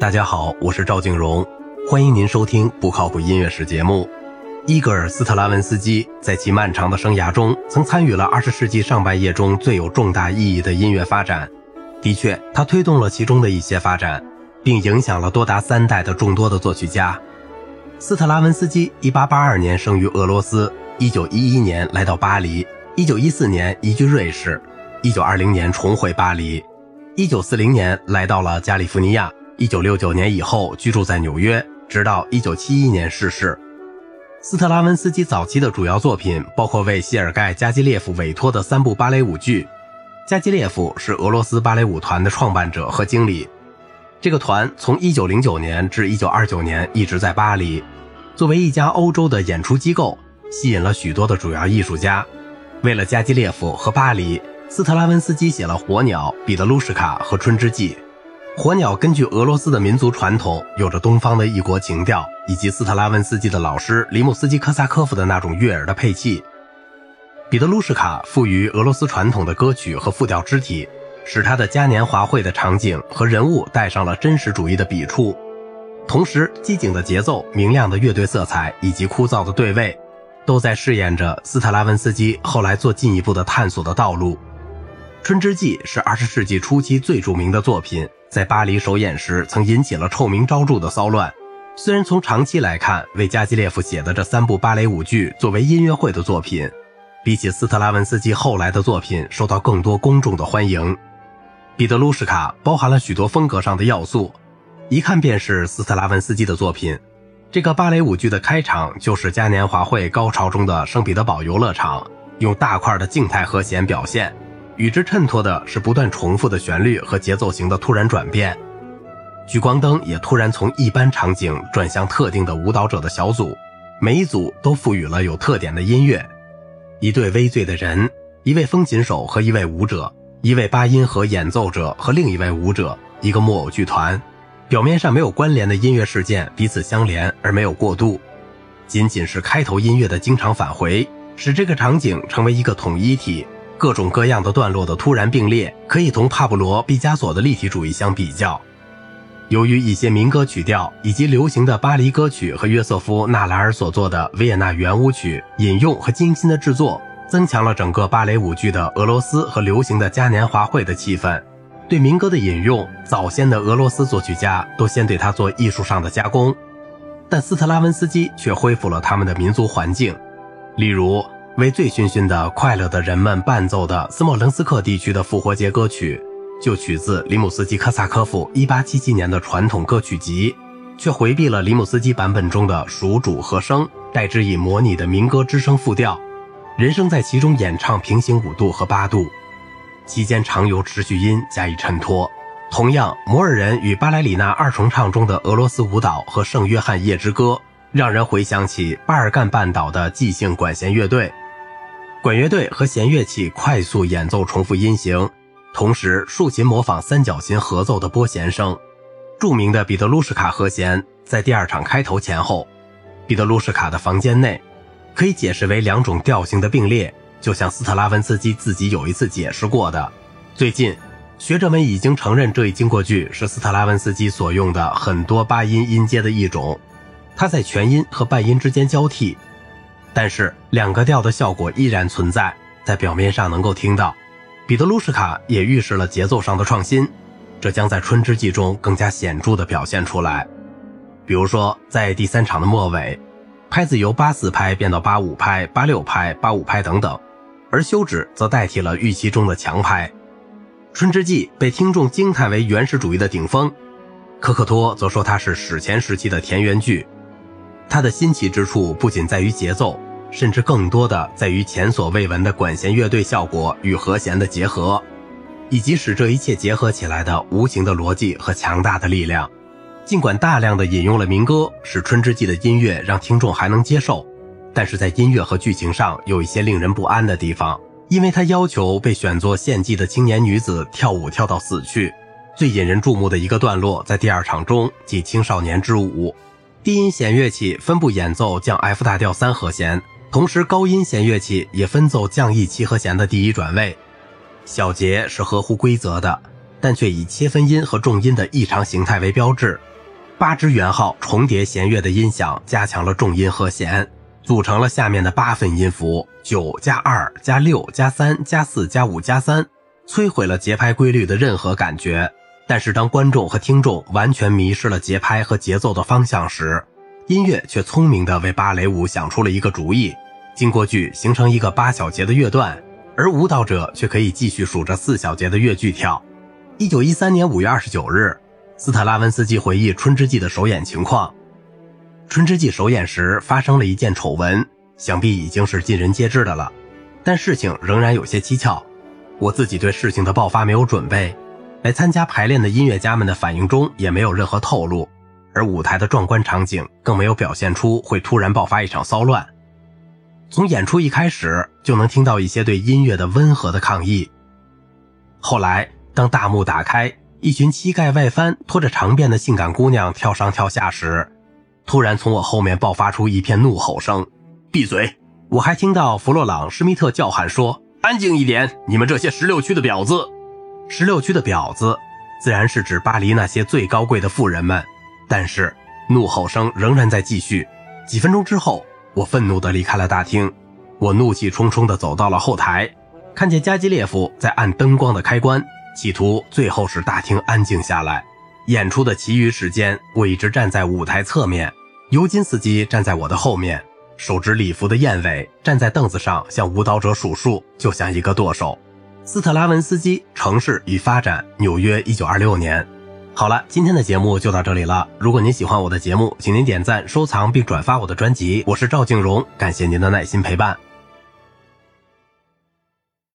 大家好，我是赵静荣，欢迎您收听不靠谱音乐史节目。伊戈尔·斯特拉文斯基在其漫长的生涯中，曾参与了20世纪上半叶中最有重大意义的音乐发展。的确，他推动了其中的一些发展，并影响了多达三代的众多的作曲家。斯特拉文斯基1882年生于俄罗斯，1911年来到巴黎，1914年移居瑞士，1920年重回巴黎，1940年来到了加利福尼亚，1969年以后居住在纽约，直到1971年逝世。斯特拉文斯基早期的主要作品包括为谢尔盖·加基列夫委托的三部芭蕾舞剧。加基列夫是俄罗斯芭蕾舞团的创办者和经理。这个团从1909年至1929年一直在巴黎，作为一家欧洲的演出机构，吸引了许多的主要艺术家。为了加基列夫和巴黎，斯特拉文斯基写了《火鸟》《彼得鲁什卡》和《春之祭》。《火鸟》根据俄罗斯的民族传统，有着东方的异国情调，以及斯特拉文斯基的老师里姆斯基科萨科夫的那种悦耳的配器。彼得鲁什卡赋予俄罗斯传统的歌曲和复调肢体，使他的嘉年华会的场景和人物带上了真实主义的笔触。同时，机警的节奏、明亮的乐队色彩以及枯燥的对位，都在试验着斯特拉文斯基后来做进一步的探索的道路。《春之祭》是二十世纪初期最著名的作品，在巴黎首演时曾引起了臭名昭著的骚乱。虽然从长期来看，为加基列夫写的这三部芭蕾舞剧作为音乐会的作品。比起斯特拉文斯基后来的作品，受到更多公众的欢迎。彼得鲁什卡包含了许多风格上的要素，一看便是斯特拉文斯基的作品。这个芭蕾舞剧的开场就是嘉年华会高潮中的圣彼得堡游乐场，用大块的静态和弦表现，与之衬托的是不断重复的旋律和节奏型的突然转变。聚光灯也突然从一般场景转向特定的舞蹈者的小组，每一组都赋予了有特点的音乐。一对微醉的人，一位风琴手和一位舞者，一位八音盒演奏者和另一位舞者，一个木偶剧团。表面上没有关联的音乐事件彼此相连而没有过渡，仅仅是开头音乐的经常返回，使这个场景成为一个统一体。各种各样的段落的突然并列，可以同帕布罗·毕加索的立体主义相比较。由于一些民歌曲调以及流行的巴黎歌曲和约瑟夫·纳莱尔所做的维也纳圆舞曲引用和精心的制作，增强了整个芭蕾舞剧的俄罗斯和流行的嘉年华会的气氛。对民歌的引用，早先的俄罗斯作曲家都先对它做艺术上的加工，但斯特拉文斯基却恢复了他们的民族环境，例如为醉醺醺的快乐的人们伴奏的斯莫棱斯克地区的复活节歌曲。就取自里姆斯基科萨科夫1877年的传统歌曲集，却回避了里姆斯基版本中的属主和声，代之以模拟的民歌之声复调，人声在其中演唱平行五度和八度，期间常由持续音加以衬托。同样，摩尔人与巴莱里纳二重唱中的俄罗斯舞蹈和圣约翰夜之歌，让人回想起巴尔干半岛的即兴管弦乐队，管乐队和弦乐器快速演奏重复音型。同时，竖琴模仿三角琴合奏的拨弦声。著名的彼得鲁什卡和弦在第二场开头前后，彼得鲁什卡的房间内，可以解释为两种调性的并列，就像斯特拉文斯基自己有一次解释过的。最近，学者们已经承认这一经过句是斯特拉文斯基所用的很多八音音阶的一种，它在全音和半音之间交替，但是两个调的效果依然存在，在表面上能够听到。彼得鲁什卡也预示了节奏上的创新，这将在《春之祭》中更加显著地表现出来。比如说，在第三场的末尾，拍子由八四拍变到八五拍、八六拍、八五拍等等，而休止则代替了预期中的强拍。《春之祭》被听众惊叹为原始主义的顶峰，科克托则说它是史前时期的田园剧。它的新奇之处不仅在于节奏。甚至更多的在于前所未闻的管弦乐队效果与和弦的结合，以及使这一切结合起来的无形的逻辑和强大的力量。尽管大量的引用了民歌，使《春之祭》的音乐让听众还能接受，但是在音乐和剧情上有一些令人不安的地方，因为他要求被选作献祭的青年女子跳舞跳到死去。最引人注目的一个段落在第二场中，即青少年之舞，低音弦乐器分布演奏降 F 大调三和弦。同时，高音弦乐器也分奏降 E 七和弦的第一转位，小节是合乎规则的，但却以切分音和重音的异常形态为标志。八支圆号重叠弦乐的音响，加强了重音和弦，组成了下面的八分音符：九加二加六加三加四加五加三，摧毁了节拍规律的任何感觉。但是当观众和听众完全迷失了节拍和节奏的方向时，音乐却聪明地为芭蕾舞想出了一个主意：经过句形成一个八小节的乐段，而舞蹈者却可以继续数着四小节的乐句跳。一九一三年五月二十九日。斯特拉文斯基回忆《春之祭》的首演情况。《春之祭》首演时发生了一件丑闻，想必已经是尽人皆知的了。但事情仍然有些蹊跷。我自己对事情的爆发没有准备，来参加排练的音乐家们的反应中也没有任何透露，而舞台的壮观场景更没有表现出会突然爆发一场骚乱。从演出一开始就能听到一些对音乐的温和的抗议。后来，当大幕打开。一群膝盖外翻、拖着长辫的性感姑娘跳上跳下时，突然从我后面爆发出一片怒吼声：“闭嘴！”我还听到弗洛朗·施密特叫喊说：“安静一点，你们这些十六区的婊子！”十六区的婊子，自然是指巴黎那些最高贵的妇人们。但是怒吼声仍然在继续。几分钟之后，我愤怒地离开了大厅。我怒气冲冲地走到了后台，看见加基列夫在按灯光的开关。企图最后使大厅安静下来。演出的其余时间，我一直站在舞台侧面。尤金斯基站在我的后面，手执礼服的燕尾站在凳子上，向舞蹈者数数，就像一个舵手。斯特拉文斯基《城市与发展》，纽约，一九二六年。好了，今天的节目就到这里了。如果您喜欢我的节目，请您点赞、收藏并转发我的专辑。我是赵静荣，感谢您的耐心陪伴。